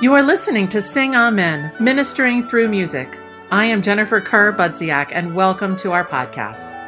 You are listening to Sing Amen, ministering through music. I am Jennifer Kerr Budziak, and welcome to our podcast.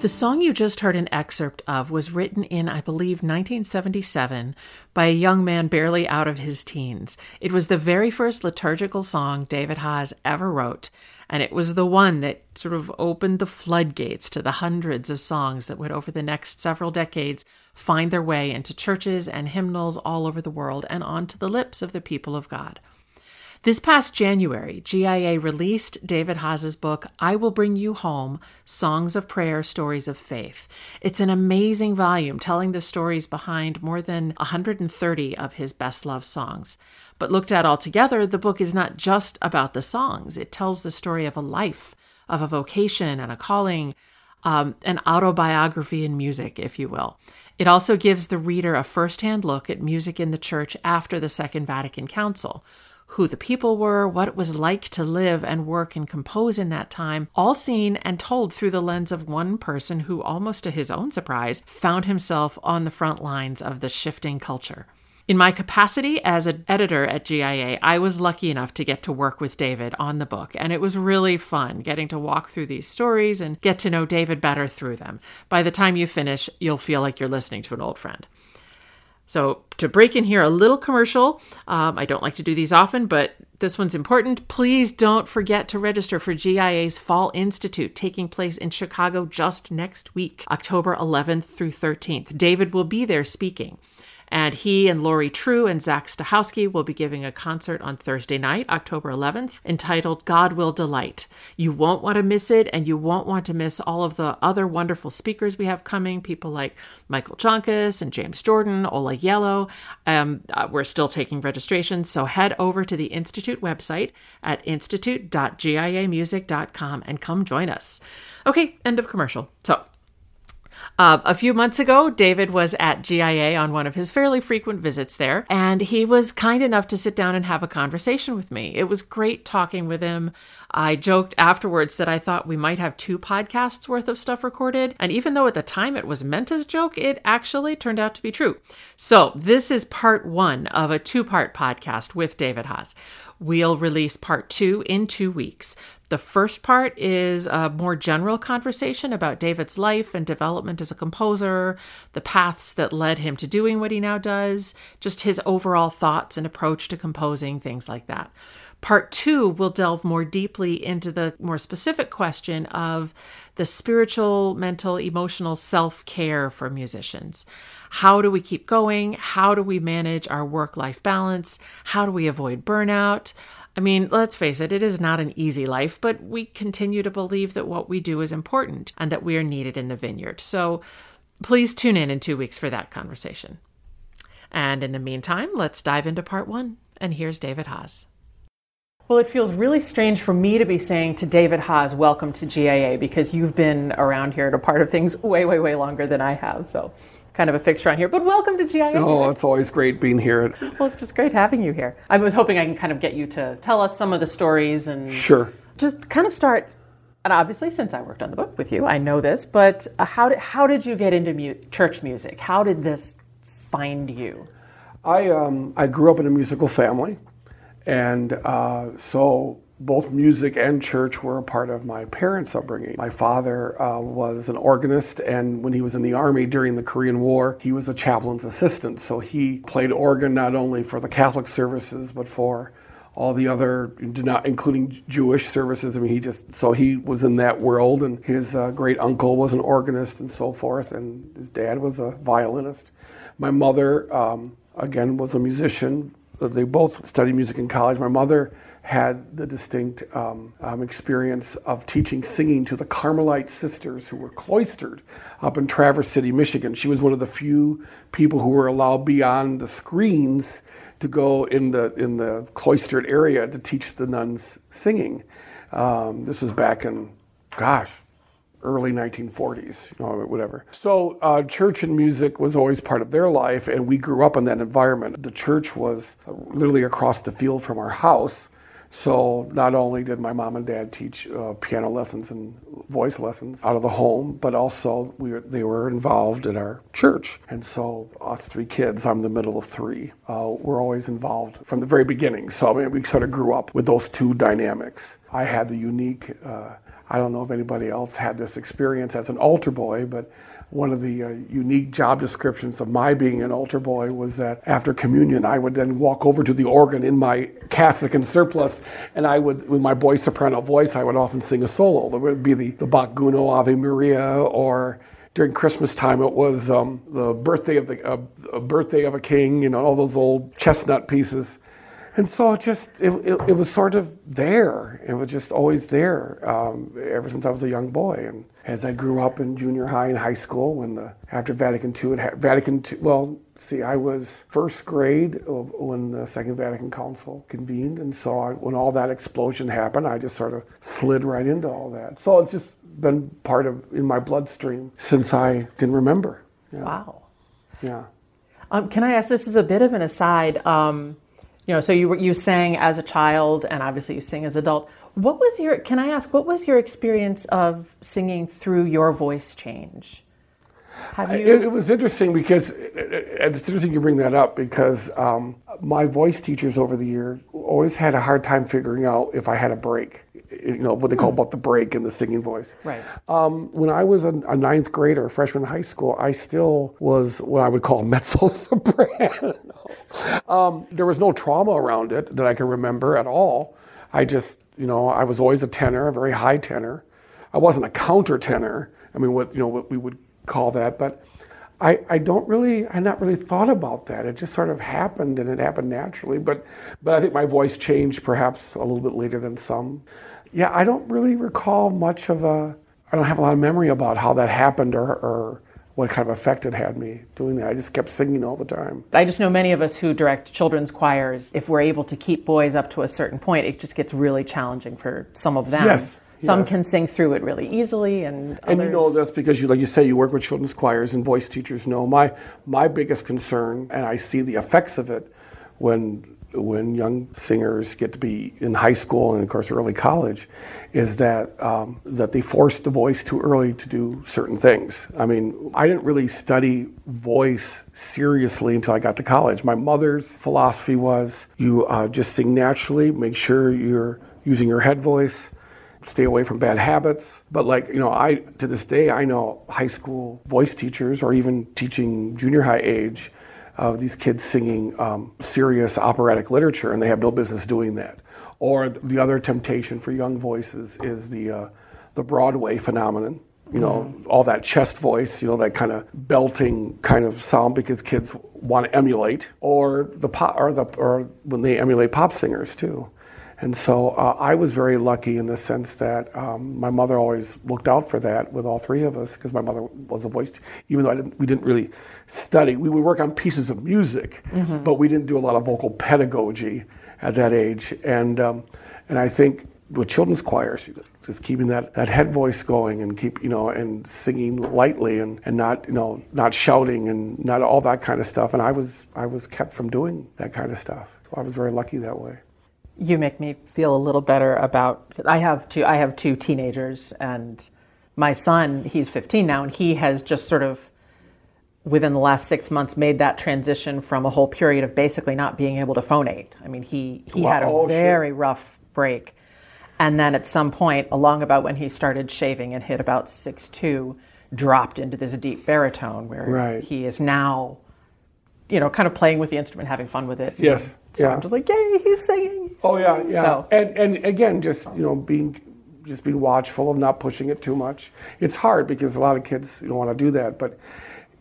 The song you just heard an excerpt of was written in, I believe, 1977 by a young man barely out of his teens. It was the very first liturgical song David Haas ever wrote, and it was the one that sort of opened the floodgates to the hundreds of songs that would, over the next several decades, find their way into churches and hymnals all over the world and onto the lips of the people of God. This past January, GIA released David Haas's book, I Will Bring You Home Songs of Prayer, Stories of Faith. It's an amazing volume telling the stories behind more than 130 of his best loved songs. But looked at all together, the book is not just about the songs, it tells the story of a life, of a vocation and a calling, um, an autobiography in music, if you will. It also gives the reader a firsthand look at music in the church after the Second Vatican Council who the people were, what it was like to live and work and compose in that time, all seen and told through the lens of one person who, almost to his own surprise, found himself on the front lines of the shifting culture. In my capacity as an editor at GIA, I was lucky enough to get to work with David on the book, and it was really fun getting to walk through these stories and get to know David better through them. By the time you finish, you'll feel like you're listening to an old friend. So, to break in here a little commercial, um, I don't like to do these often, but this one's important. Please don't forget to register for GIA's Fall Institute taking place in Chicago just next week, October 11th through 13th. David will be there speaking. And he and Lori True and Zach Stachowski will be giving a concert on Thursday night, October 11th, entitled God Will Delight. You won't want to miss it, and you won't want to miss all of the other wonderful speakers we have coming, people like Michael Joncas and James Jordan, Ola Gjeilo. Um, uh, we're still taking registrations, so head over to the Institute website at institute.giamusic.com and come join us. Okay, end of commercial. So, uh, a few months ago, David was at GIA on one of his fairly frequent visits there, and he was kind enough to sit down and have a conversation with me. It was great talking with him. I joked afterwards that I thought we might have two podcasts worth of stuff recorded, and even though at the time it was meant as a joke, it actually turned out to be true. So, this is part one of a two part podcast with David Haas. We'll release part two in two weeks. The first part is a more general conversation about David's life and development as a composer, the paths that led him to doing what he now does, just his overall thoughts and approach to composing, things like that. Part two will delve more deeply into the more specific question of the spiritual, mental, emotional self care for musicians. How do we keep going? How do we manage our work life balance? How do we avoid burnout? I mean, let's face it, it is not an easy life, but we continue to believe that what we do is important and that we are needed in the vineyard. So please tune in in two weeks for that conversation. And in the meantime, let's dive into part one. And here's David Haas. Well, it feels really strange for me to be saying to David Haas, welcome to GIA, because you've been around here and a part of things way, way, way longer than I have. So, kind of a fixture on here. But welcome to GIA. Oh, it's always great being here. Well, it's just great having you here. I was hoping I can kind of get you to tell us some of the stories and Sure. just kind of start. And obviously, since I worked on the book with you, I know this. But uh, how did how did you get into mu- church music? How did this find you? I um, I grew up in a musical family, and uh, so both music and church were a part of my parents' upbringing. My father uh, was an organist, and when he was in the army during the Korean War, he was a chaplain's assistant. So he played organ not only for the Catholic services but for all the other, not including Jewish services. I mean, he just so he was in that world, and his uh, great uncle was an organist and so forth, and his dad was a violinist. My mother, um, again, was a musician. They both studied music in college. My mother had the distinct um, um, experience of teaching singing to the Carmelite sisters who were cloistered up in Traverse City, Michigan. She was one of the few people who were allowed beyond the screens to go in the in the cloistered area to teach the nuns singing. Um, this was back in, gosh, early 1940s, you know, whatever. So uh, church and music was always part of their life, and we grew up in that environment. The church was literally across the field from our house. So not only did my mom and dad teach uh, piano lessons and voice lessons out of the home, but also we were, they were involved in our church. And so us three kids, I'm the middle of three, uh, were always involved from the very beginning. So I mean, we sort of grew up with those two dynamics. I had the unique. Uh, I don't know if anybody else had this experience as an altar boy, but one of the uh, unique job descriptions of my being an altar boy was that after communion, I would then walk over to the organ in my cassock and surplice, and I would, with my boy soprano voice, I would often sing a solo. There would be the, the Bach Gounod Ave Maria, or during Christmas time, it was um, the birthday of the uh, birthday of a king, you know, all those old chestnut pieces. And so it just, it, it, it, was sort of there. It was just always there um, ever since I was a young boy. And as I grew up in junior high and high school, when the, after Vatican II, Vatican II, well, see, I was first grade when the Second Vatican Council convened. And so I, when all that explosion happened, I just sort of slid right into all that. So it's just been part of, in my bloodstream since I can remember. Yeah. Wow. Yeah. Um, can I ask, this is a bit of an aside. Um, you know, so you you sang as a child, and obviously you sing as an adult. What was your? Can I ask? What was your experience of singing through your voice change? Have you? It, it was interesting because it's interesting you bring that up because um, my voice teachers over the years always had a hard time figuring out if I had a break you know what they call about the break in the singing voice. Right. Um, when I was a, a, ninth grader, a freshman in high school, I still was what I would call mezzo soprano. um, there was no trauma around it that I can remember at all. I just, you know, I was always a tenor, a very high tenor. I wasn't a counter tenor. I mean, what you know, what we would call that, but. I, I don't really I not really thought about that. It just sort of happened and it happened naturally. But but I think my voice changed perhaps a little bit later than some. Yeah, I don't really recall much of a, I don't have a lot of memory about how that happened or, or what kind of effect it had me doing that. I just kept singing all the time. I just know many of us who direct children's choirs, if we're able to keep boys up to a certain point, it just gets really challenging for some of them. Yes. Some yes. can sing through it really easily, and and you know that's because you, like you say, you work with children's choirs and voice teachers know my my biggest concern, and I see the effects of it when when young singers get to be in high school and of course early college is that um, that they force the voice too early to do certain things. I mean, I didn't really study voice seriously until I got to college. My mother's philosophy was you uh, just sing naturally, make sure you're using your head voice. Stay away from bad habits. But, like, you know, I, to this day, I know high school voice teachers or even teaching junior high age of these kids singing um, serious operatic literature, and they have no business doing that. Or the other temptation for young voices is the uh, the Broadway phenomenon. You know, mm-hmm. all that chest voice, you know, that kind of belting kind of sound because kids want to emulate, or the pop, or the or when they emulate pop singers too. And so uh, I was very lucky in the sense that um, my mother always looked out for that with all three of us because my mother was a voice, even though didn't, we didn't really study. We would work on pieces of music, mm-hmm. but we didn't do a lot of vocal pedagogy at that age. And, um, and I think with children's choirs, just keeping that, that head voice going and keep, you know, and singing lightly and, and not, you know, not shouting and not all that kind of stuff. And I was, I was kept from doing that kind of stuff. So I was very lucky that way you make me feel a little better about I have two I have two teenagers and my son he's 15 now and he has just sort of within the last 6 months made that transition from a whole period of basically not being able to phonate. I mean he he wow, had a oh, very rough break. And then at some point along about when he started shaving and hit about six two, dropped into this deep baritone where right. he is now you know kind of playing with the instrument having fun with it. Yes So Yeah. I'm just like, yay, he's singing. he's Oh yeah, singing." yeah. So, And and again, just you know, being just being watchful of not pushing it too much. It's hard because a lot of kids you don't want to do that, but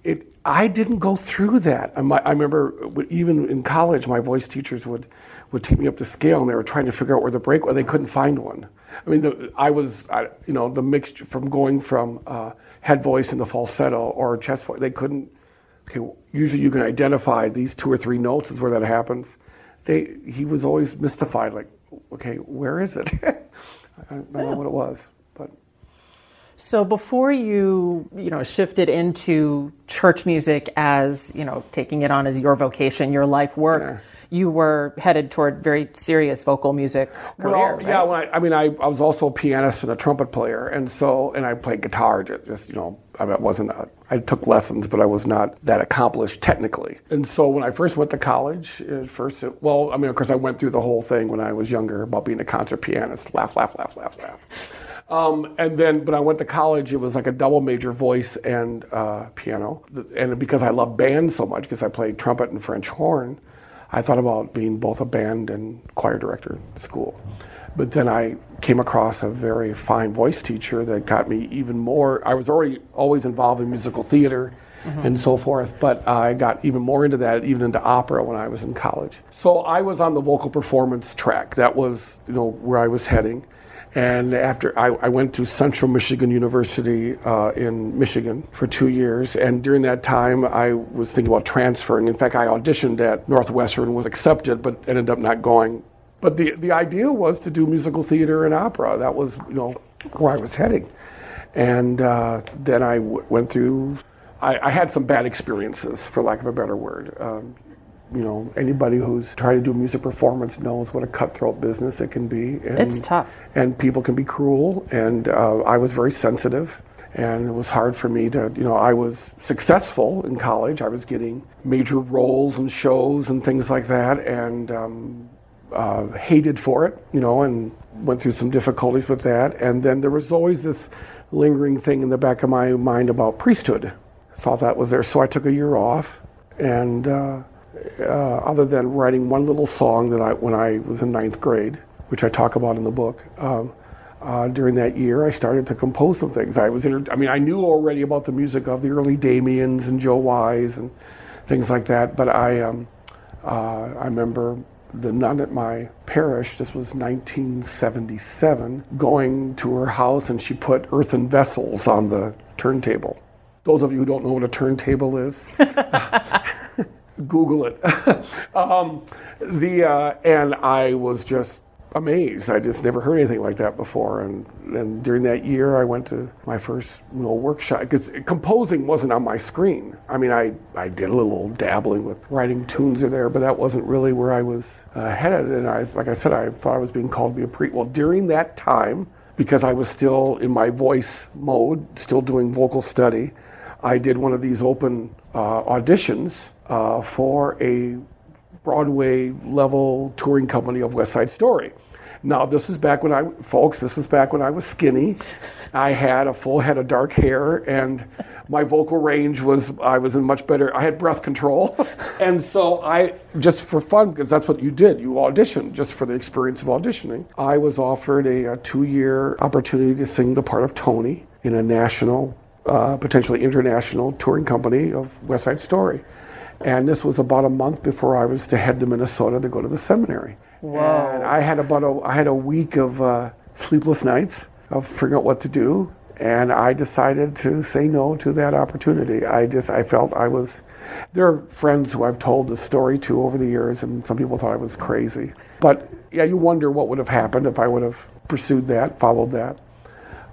it. I didn't go through that. I, I remember even in college, my voice teachers would would take me up the scale, and they were trying to figure out where the break was. They couldn't find one. I mean, the, I was, I, you know, the mixture from going from uh, head voice into falsetto or chest voice. They couldn't. Okay, usually you can identify these two or three notes is where that happens. They, he was always mystified, like, okay, where is it? I don't know what it was, but so before you, you know, shifted into church music as, you know, taking it on as your vocation, your life work, Yeah. you were headed toward very serious vocal music career. Well, right? yeah. When I, I mean, I, I was also a pianist and a trumpet player, and so and I played guitar. Just you know, I mean, wasn't. A, I took lessons, but I was not that accomplished technically. And so when I first went to college, first, it, well, I mean, of course, I went through the whole thing when I was younger about being a concert pianist. Laugh, laugh, laugh, laugh, laugh. Um, and then, when I went to college. It was like a double major, voice and uh, piano. And because I love band so much, because I played trumpet and French horn, I thought about being both a band and choir director at school. But then I came across a very fine voice teacher that got me even more. I was already always involved in musical theater and so forth, but I got even more into that, even into opera when I was in college. So I was on the vocal performance track. That was, you know, where I was heading. And after I, I went to Central Michigan University uh, in Michigan for two years, and during that time I was thinking about transferring. In fact, I auditioned at Northwestern, was accepted, but ended up not going. But the the idea was to do musical theater and opera. That was you know where I was heading. And uh, then I w- went through. I, I had some bad experiences, for lack of a better word. Um, you know, anybody who's trying to do music performance knows what a cutthroat business it can be. And, It's tough. And people can be cruel. And uh, I was very sensitive. And it was hard for me to, you know, I was successful in college. I was getting major roles and shows and things like that. And um, uh, hated for it, you know, and went through some difficulties with that. And then there was always this lingering thing in the back of my mind about priesthood. I thought that was there. So I took a year off. And uh, uh, other than writing one little song that I, when I was in ninth grade, which I talk about in the book, um, uh, during that year, I started to compose some things. I was, inter- I mean, I knew already about the music of the early Dameans and Joe Wise and things like that. But I, um, uh, I remember the nun at my parish. This was 1977. Going to her house, and she put earthen vessels on the turntable. Those of you who don't know what a turntable is, Google it. um, the uh, and I was just amazed. I just never heard anything like that before. And and during that year, I went to my first you know, workshop because composing wasn't on my screen. I mean, I I did a little dabbling with writing tunes in there, but that wasn't really where I was uh, headed. And I, like I said, I thought I was being called to be a priest. Well, during that time, because I was still in my voice mode, still doing vocal study. I did one of these open uh, auditions uh, for a Broadway level touring company of West Side Story. Now, this is back when I, folks, this was back when I was skinny. I had a full head of dark hair, and my vocal range was, I was in much better, I had breath control. and so I, just for fun, because that's what you did, you auditioned just for the experience of auditioning. I was offered a, a two year opportunity to sing the part of Tony in a national uh, potentially international touring company of West Side Story. And this was about a month before I was to head to Minnesota to go to the seminary. Whoa. And I had about a, I had a week of uh, sleepless nights of figuring out what to do. And I decided to say no to that opportunity. I just, I felt I was, there are friends who I've told this story to over the years, and some people thought I was crazy. But yeah, you wonder what would have happened if I would have pursued that, followed that.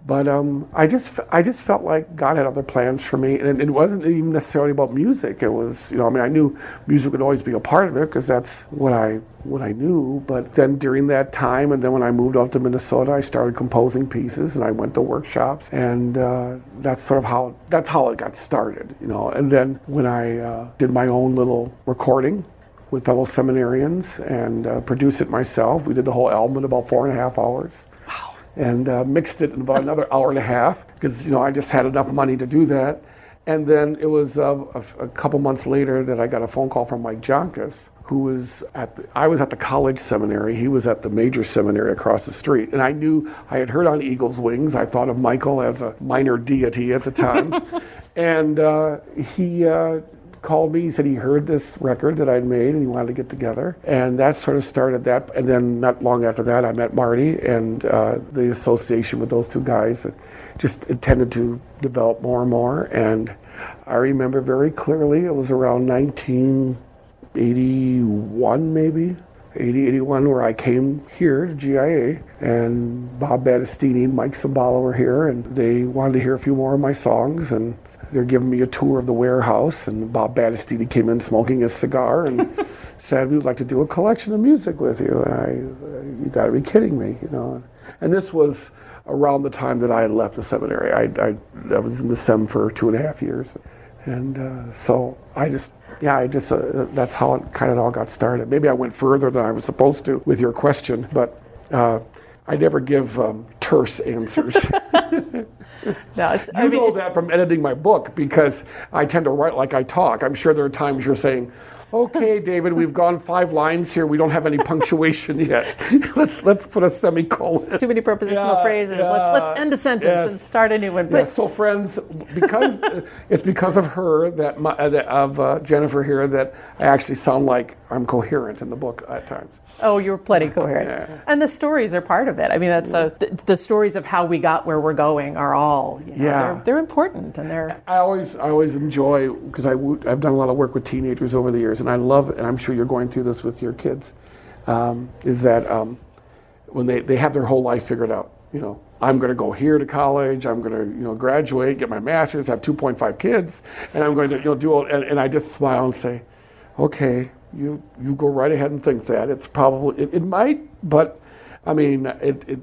But um, I just I just felt like God had other plans for me, and it wasn't even necessarily about music. It was you know I mean I knew music would always be a part of it because that's what I what I knew. But then during that time, and then when I moved up to Minnesota, I started composing pieces, and I went to workshops, and uh, that's sort of how that's how it got started. You know, and then when I uh, did my own little recording with fellow seminarians and uh, produced it myself, we did the whole album in about four and a half hours and uh, mixed it in about another hour and a half because you know I just had enough money to do that. And then it was uh, a, a couple months later that I got a phone call from Mike Joncas, who was at the, I was at the college seminary. He was at the major seminary across the street. And I knew I had heard on Eagle's Wings. I thought of Michael as a minor deity at the time. and uh, he uh, called me. He said he heard this record that I'd made and he wanted to get together. And that sort of started that. And then not long after that, I met Marty and uh, the association with those two guys just intended to develop more and more. And I remember very clearly it was around 1981, maybe. 80, 81, where I came here to GIA, and Bob Batastini and Mike Cymbala were here, and they wanted to hear a few more of my songs, and they're giving me a tour of the warehouse, and Bob Batastini came in smoking a cigar and said, "We would like to do a collection of music with you." And I, you got to be kidding me, you know. And this was around the time that I had left the seminary. I, I, I was in the sem for two and a half years, and uh, so I just, yeah, I just, uh, that's how it kind of all got started. Maybe I went further than I was supposed to with your question, but uh, I never give um, terse answers. no, it's, you I mean, know that from editing my book because I tend to write like I talk. I'm sure there are times you're saying, "Okay, David, we've gone five lines here. We don't have any punctuation yet. let's let's put a semicolon." too many prepositional Yeah, phrases. yeah, let's let's end a sentence yes. and start a new one. But so friends, because it's because of her that my, uh, of uh, Jennifer here that I actually sound like I'm coherent in the book at times. Oh, you're plenty coherent. Yeah. And the stories are part of it. I mean, that's a, the, the stories of how we got where we're going are all you know, Yeah. they're, they're important and they're I always I always enjoy because I've done a lot of work with teenagers over the years, and I love and I'm sure you're going through this with your kids. Um, is that um, when they, they have their whole life figured out? You know, I'm going to go here to college. I'm going to you know graduate, get my master's, have 2.5 kids, and I'm going to you know do all. And, and I just smile and say, okay, you you go right ahead and think that. It's probably it, it might, but I mean it, it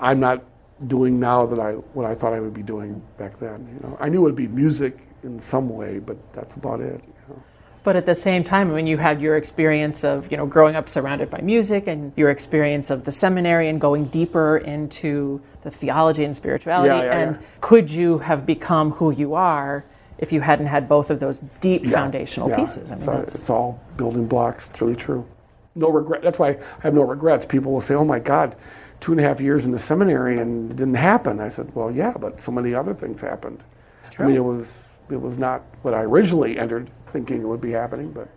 I'm not doing now that I what I thought I would be doing back then. You know, I knew it would be music in some way, but that's about it. You know. But at the same time, when you had your experience of you know growing up surrounded by music and your experience of the seminary and going deeper into the theology and spirituality, Yeah, yeah, and yeah. could you have become who you are if you hadn't had both of those deep Yeah, foundational yeah, pieces? I It's, mean, it's all building blocks. It's really true. No regret. That's why I have no regrets. People will say, "Oh my God, two and a half years in the seminary and it didn't happen." I said, "Well, yeah, but so many other things happened. It's I mean, it was it was not what I originally entered thinking it would be happening, but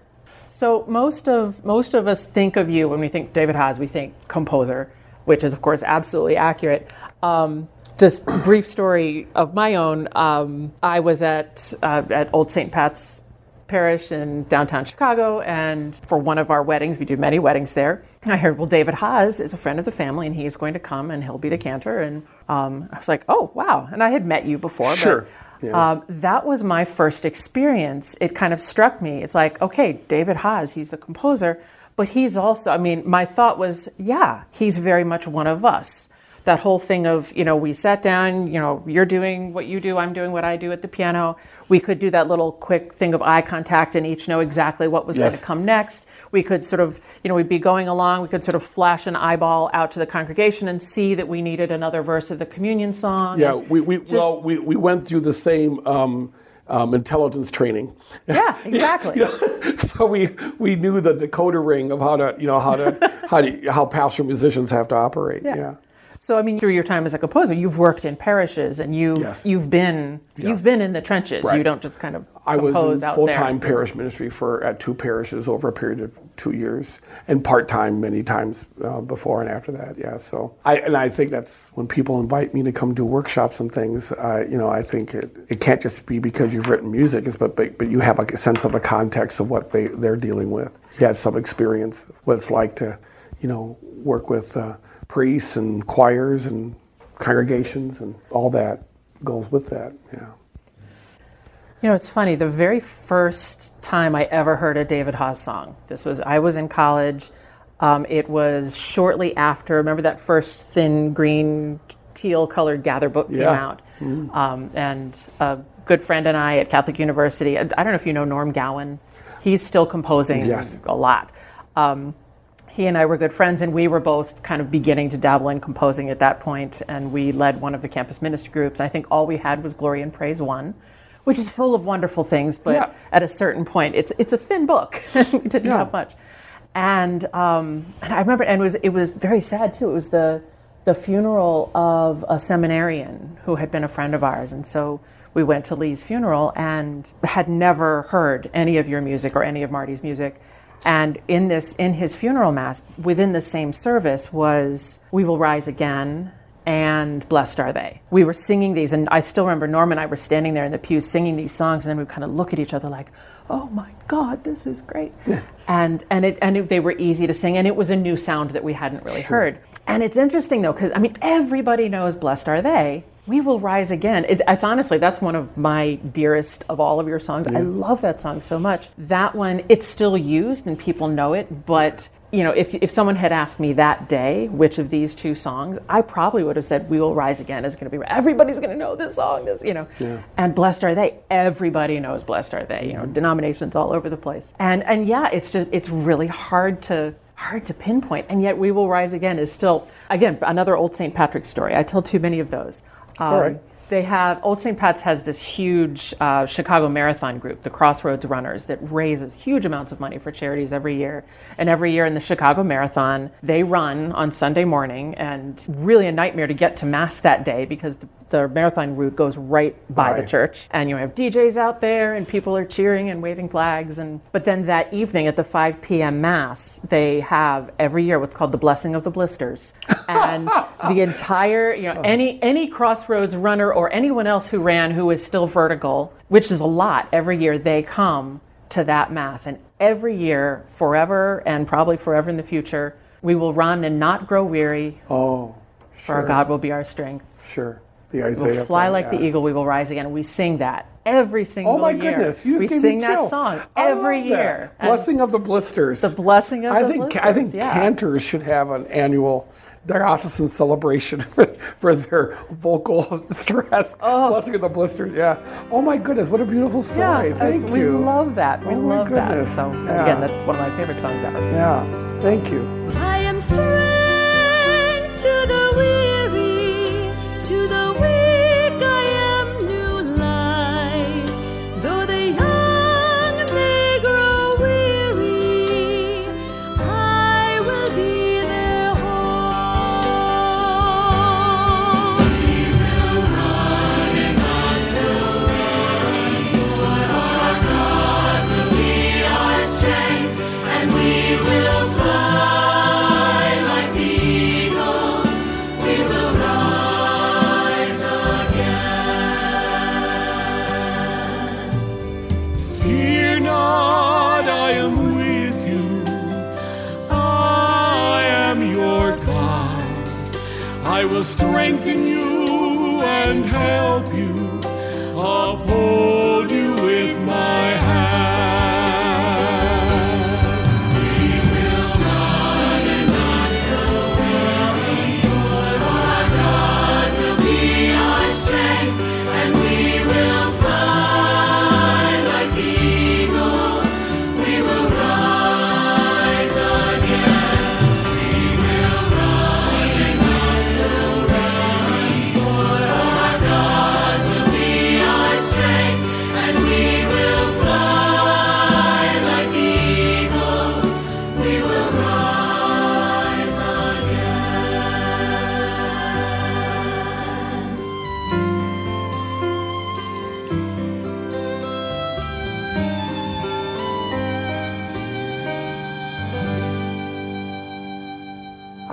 So most of most of us think of you when we think David Haas, we think composer, which is of course absolutely accurate. Um, just brief story of my own. Um, I was at uh, at Old St. Pat's Parish in downtown Chicago, and for one of our weddings, we do many weddings there. And I heard, well, David Haas is a friend of the family, and he's going to come, and he'll be the cantor. And um, I was like, oh wow! And I had met you before, Sure. but Yeah. um, that was my first experience. It kind of struck me. It's like, okay, David Haas, he's the composer, but he's also, I mean, my thought was, yeah, he's very much one of us. That whole thing of, you know, we sat down, you know, you're doing what you do, I'm doing what I do at the piano. We could do that little quick thing of eye contact and each know exactly what was going to come next. We could sort of, you know, we'd be going along, we could sort of flash an eyeball out to the congregation and see that we needed another verse of the communion song. yeah, we, we just- well we, we went through the same um, um, intelligence training. Yeah, exactly. You know, so we we knew the decoder ring of how to you know how to how to, how pastoral musicians have to operate. Yeah. So I mean, through your time as a composer, you've worked in parishes and you've Yes. you've been you've been in the trenches. You don't just kind of I was in out full time parish ministry for at two parishes over a period of two years, and part time many times uh, before and after that. Yeah, so I and I think that's when people invite me to come do workshops and things. Uh, you know, I think it, it can't just be because you've written music, but but, but you have a sense of a context of what they they're dealing with. You have some experience what it's like to, you know, work with uh, priests and choirs and congregations and all that goes with that. Yeah. You know, it's funny. The very first time I ever heard a David Haas song, this was I was in college. Um, it was shortly after. Remember that first thin green teal colored gather book came Yeah. out, um, and a good friend and I at Catholic University. I I don't know if you know Norm Gowan. He's still composing Yes. a lot. Um, he and I were good friends, and we were both kind of beginning to dabble in composing at that point, and we led one of the campus ministry groups. I think all we had was Glory and Praise One, which is full of wonderful things, but Yeah. at a certain point, it's it's a thin book. we didn't Yeah. have much, and um, and I remember, and it was it was very sad too. It was the the funeral of a seminarian who had been a friend of ours, and so we went to Lee's funeral and had never heard any of your music or any of Marty's music. And in this, in his funeral mass, within the same service was "We Will Rise Again" and "Blessed Are They." We were singing these, and I still remember Norm and I were standing there in the pews singing these songs, and then we kind of look at each other like, "Oh my God, this is great!" and and it and it, they were easy to sing, and it was a new sound that we hadn't really heard. And it's interesting though, because I mean, everybody knows "Blessed Are They." We will rise again. It's, it's honestly that's one of my dearest of all of your songs. I love that song so much. That one, it's still used and people know it, but you know, if, if someone had asked me that day which of these two songs, I probably would have said "We Will Rise Again" is going to be everybody's going to know this song. This, you know, and "Blessed Are They." Everybody knows "Blessed Are They." You know, denominations all over the place, and and yeah, it's just it's really hard to hard to pinpoint, and yet "We Will Rise Again" is still again another old St. Patrick's story. I tell too many of those. Um, all right. They have Old St. Pat's has this huge uh, Chicago marathon group, the Crossroads Runners, that raises huge amounts of money for charities every year. And every year in the Chicago Marathon, they run on Sunday morning, and really a nightmare to get to mass that day because the, the marathon route goes right by the church, and you have DJs out there, and people are cheering and waving flags. And but then that evening at the 5 p.m. mass, they have every year what's called the Blessing of the Blisters, and the entire you know any any Crossroads runner or anyone else who ran who is still vertical, which is a lot every year, they come to that mass, and every year, forever and probably forever in the future, we will run and not grow weary, Oh, for our God will be our strength. sure. The We Isaiah. will fly thing, like yeah. the eagle, we will rise again. We sing that every single year. Oh my year. goodness! You just we gave sing me that song I every love that. year. And Blessing of the blisters. the blessing of I the think blisters. I think yeah. cantors should have an annual diocesan celebration for, for their vocal stress. Oh. Blessing of the blisters. Yeah. Oh my goodness! What a beautiful story. Yeah, Thank it's- we you. love that. We Oh my love that. goodness. So Yeah. again, that's one of my favorite songs ever. Yeah. Thank you. I am strength to the weary,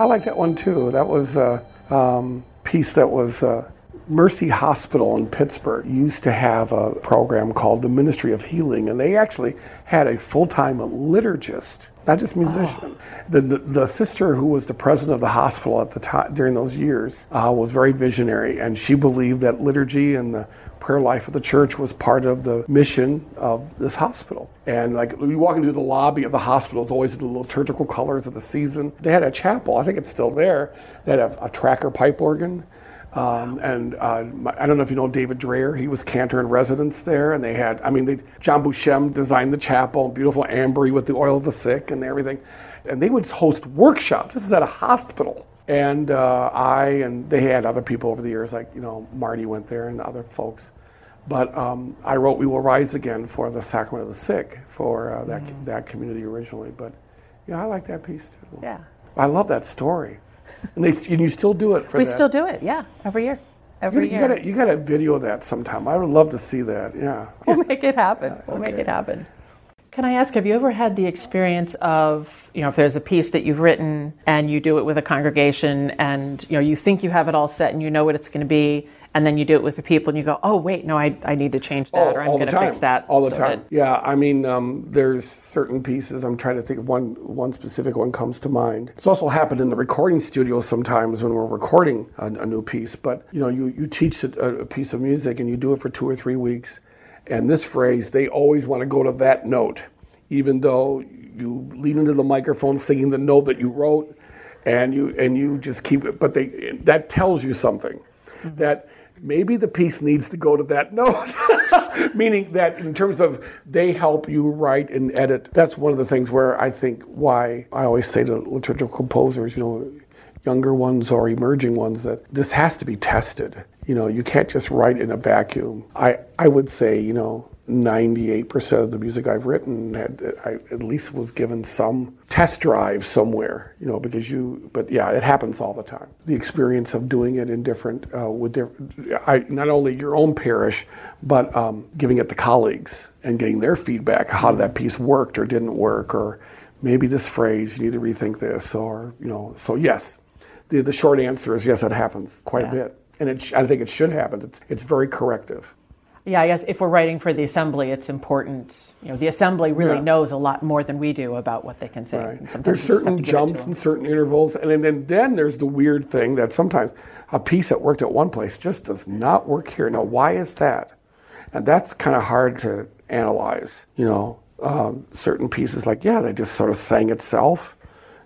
like that one too. That was a um, piece that was uh, Mercy Hospital in Pittsburgh used to have a program called the Ministry of Healing, and they actually had a full-time liturgist, not just musician. The, the the sister who was the president of the hospital at the time during those years uh, was very visionary, and she believed that liturgy and the prayer life of the church was part of the mission of this hospital. And like you walk into the lobby of the hospital, it's always the liturgical colors of the season. They had a chapel, I think it's still there. They had a, a tracker pipe organ. Um, and uh, my- I don't know if you know David Dreyer. He was cantor in residence there, and they had. I mean, they, John Bouchem designed the chapel, beautiful ambry with the oil of the sick and everything. And they would host workshops. This is at a hospital, and uh, I and they had other people over the years, like you know Marty went there and other folks. But um, I wrote "We Will Rise Again" for the Sacrament of the Sick for uh, that that community originally. But yeah, I like that piece too. Yeah. I love that story, and they and you still do it for We that. still do it, yeah, every year. Every you year. gotta you gotta video that sometime. I would love to see that. Yeah. We'll make it happen. We'll make it happen. Can I ask, have you ever had the experience of, you know, if there's a piece that you've written and you do it with a congregation and, you know, you think you have it all set and you know what it's going to be, and then you do it with the people and you go, oh, wait, no, I, I need to change that or I'm going to fix that. all the so time. that- Yeah, I mean, um, there's certain pieces. I'm trying to think of one. One specific one comes to mind. It's also happened in the recording studio sometimes when we're recording a, a new piece. But you know, you you teach a, a piece of music and you do it for two or three weeks, and this phrase they always want to go to that note, even though you lean into the microphone singing the note that you wrote, and you and you just keep it. But they that tells you something mm-hmm. that maybe the piece needs to go to that note. Meaning that in terms of they help you write and edit, that's one of the things where I think why I always say to liturgical composers, you know, younger ones or emerging ones, that this has to be tested. You know, you can't just write in a vacuum. I, I would say, you know, 98% of the music I've written had, I at least was given some test drive somewhere, you know, because you, but yeah, it happens all the time. The experience of doing it in different, uh, with different, I, not only your own parish, but um, giving it to colleagues and getting their feedback. How did that piece worked or didn't work, or maybe this phrase, you need to rethink this, or, you know, so yes. The, the short answer is yes, it happens quite a bit. And it, sh- I think it should happen. It's, it's very corrective. Yeah, I guess if we're writing for the assembly, it's important. You know, the assembly really Yeah. knows a lot more than we do about what they can say. Right. And There's we just have certain to give it to jumps and certain intervals, and then, then then there's the weird thing that sometimes a piece that worked at one place just does not work here. Now, why is that? And that's kind of hard to analyze. You know, um, certain pieces like yeah, they just sort of sang itself,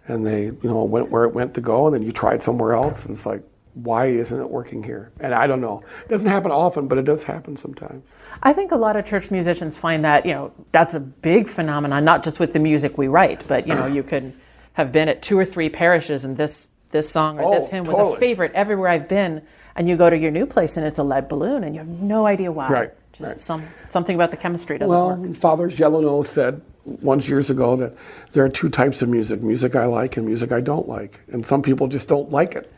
and they you know went where it went to go, and then you tried somewhere else, and it's like why isn't it working here? And I don't know. It doesn't happen often, but it does happen sometimes. I think a lot of church musicians find that, you know, that's a big phenomenon, not just with the music we write, but, you know, you could have been at two or three parishes and this, this song or this Oh, hymn was totally. a favorite everywhere I've been. And you go to your new place and it's a lead balloon and you have no idea why. Right, Just right. some something about the chemistry doesn't work. Well, work. Father Gelineau said once years ago that there are two types of music music I like and music I don't like. And some people just don't like it.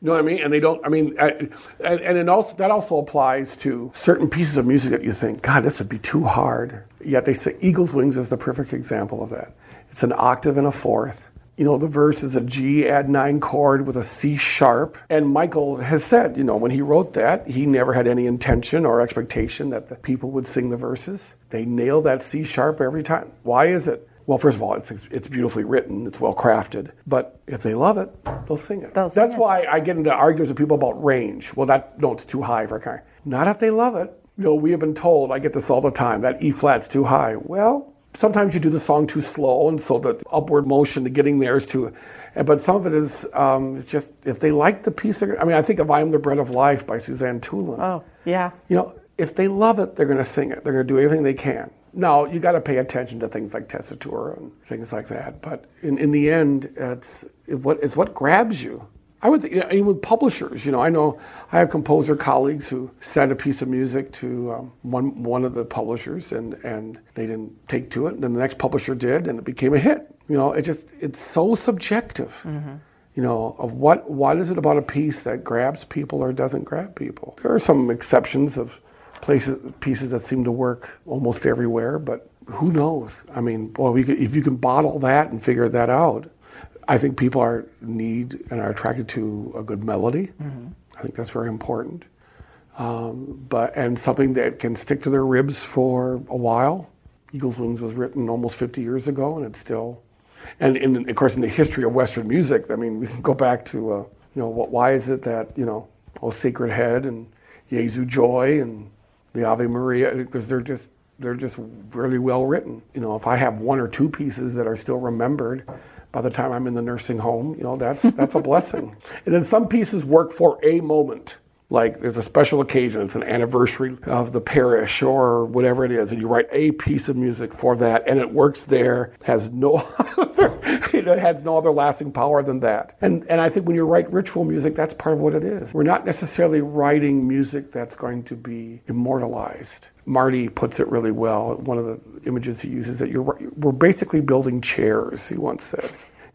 You know what I mean? And they don't, I mean, I, and, and it also, that also applies to certain pieces of music that you think, God, this would be too hard. Yet they say Eagle's Wings is the perfect example of that. It's an octave and a fourth. You know, the verse is a G add nine chord with a C sharp. And Michael has said, you know, when he wrote that, he never had any intention or expectation that the people would sing the verses. They nail that C sharp every time. Why is it? Well, first of all, it's, it's beautifully written, it's well crafted. But if they love it, they'll sing it. They'll sing That's it. why I get into arguments with people about range. Well, that note's too high for a car. Not if they love it. You know, we have been told, I get this all the time, that E flat's too high. Well, sometimes you do the song too slow, and so the upward motion to getting there is too. But some of it is, um, is just if they like the piece. I mean, I think of "I Am the Bread of Life" by Suzanne Toolan. Oh, yeah. You know, if they love it, they're going to sing it. They're going to do everything they can. Now, you got to pay attention to things like tessitura and things like that. But in, in the end, it's it what it's what grabs you. I would, think, you know, even with publishers, you know, I know I have composer colleagues who sent a piece of music to um, one one of the publishers, and and they didn't take to it. And then the next publisher did, and it became a hit. You know, it just it's so subjective you know, of what what is it about a piece that grabs people or doesn't grab people. There are some exceptions of places pieces that seem to work almost everywhere, but who knows? I mean, boy, we could, if you can bottle that and figure that out, I think people are need and are attracted to a good melody. I think that's very important. Um, but and something that can stick to their ribs for a while. Eagles Wings was written almost 50 years ago, and it's still and, and of course in the history of Western music, I mean, we can go back to, uh, you know, what, why is it that, you know, Oh Sacred Head and Jesu Joy and the Ave Maria, because they're just, they're just really well written. You know, if I have one or two pieces that are still remembered by the time I'm in the nursing home, you know, that's, that's a blessing. And then some pieces work for a moment. Like there's a special occasion, it's an anniversary of the parish or whatever it is, and you write a piece of music for that, and it works there, has no other, you know, it has no other lasting power than that. And and I think when you write ritual music, that's part of what it is. We're not necessarily writing music that's going to be immortalized. Marty puts it really well. One of the images he uses is that you're we're basically building chairs. He once said,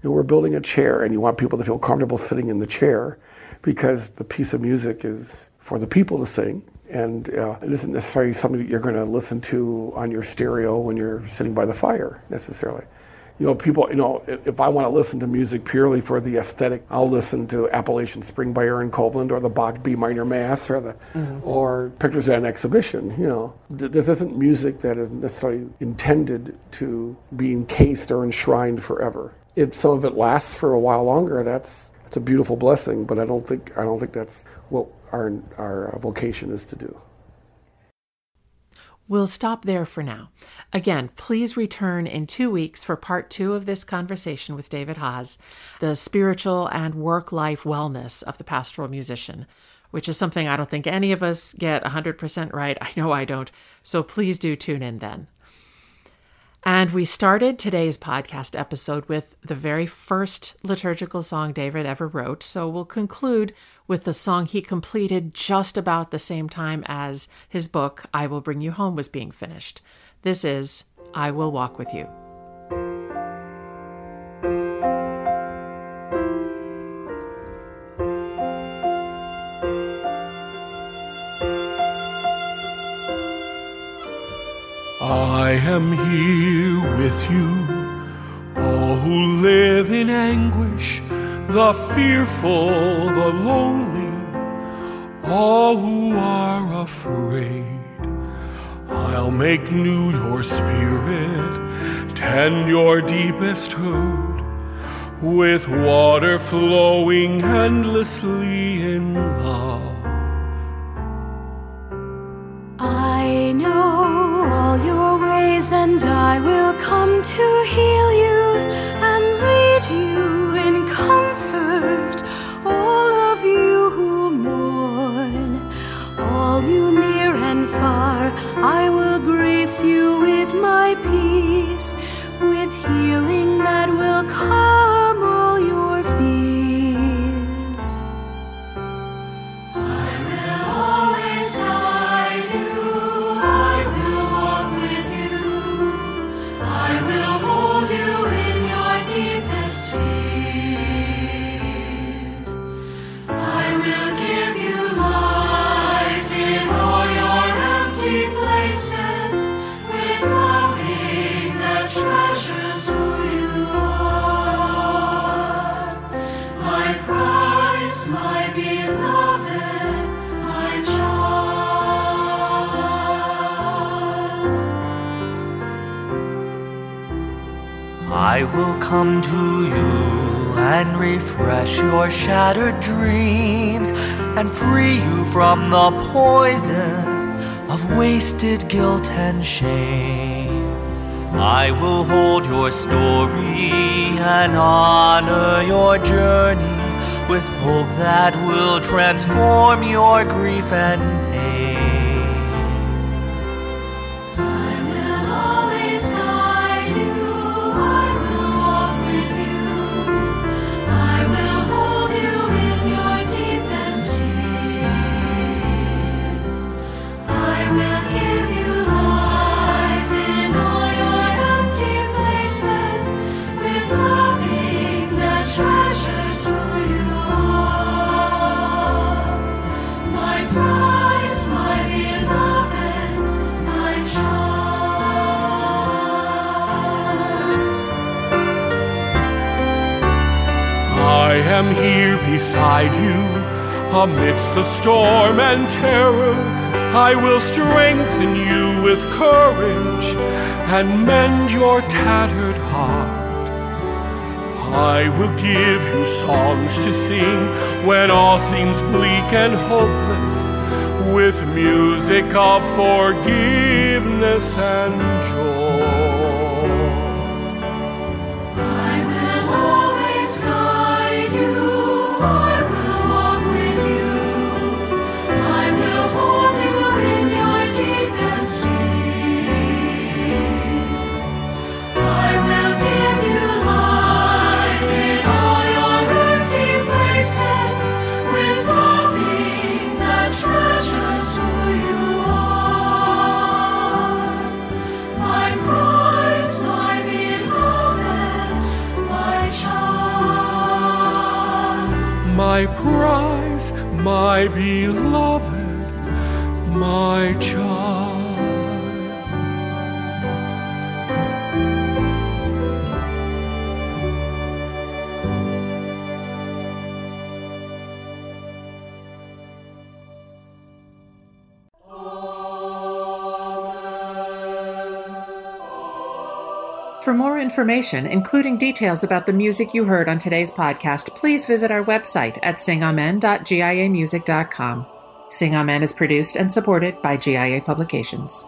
you know, we're building a chair, and you want people to feel comfortable sitting in the chair because the piece of music is for the people to sing. And uh, it isn't necessarily something that you're going to listen to on your stereo when you're sitting by the fire, necessarily. You know, people, you know, if if I want to listen to music purely for the aesthetic, I'll listen to Appalachian Spring by Aaron Copland or the Bach B minor Mass or the, or Pictures at an Exhibition, you know. This isn't music that is necessarily intended to be encased or enshrined forever. If some of it lasts for a while longer, that's it's a beautiful blessing, but I don't think I don't think that's what our our uh, vocation is to do. We'll stop there for now. Again, please return in two weeks for part two of this conversation with David Haas, the spiritual and work life wellness of the pastoral musician, which is something I don't think any of us get 100% right. I know I don't. So please do tune in then. And we started today's podcast episode with the very first liturgical song David ever wrote. So we'll conclude with the song he completed just about the same time as his book, I Will Bring You Home, was being finished. This is I Will Walk With You. I am here with you, all who live in anguish, the fearful, the lonely, all who are afraid. I'll make new your spirit, tend your deepest hurt, with water flowing endlessly in love. I will come to heal you and lead you in comfort. All of you who mourn, all you near and far, I will grace you with my peace, will come to you and refresh your shattered dreams and free you from the poison of wasted guilt and shame. I will hold your story and honor your journey with hope that will transform your grief and amidst the storm and terror. I will strengthen you with courage and mend your tattered heart. I will give you songs to sing when all seems bleak and hopeless, with music of forgiveness and joy. My beloved, my child. For more information, including details about the music you heard on today's podcast, please visit our website at singamen.giamusic.com. Sing Amen is produced and supported by GIA Publications.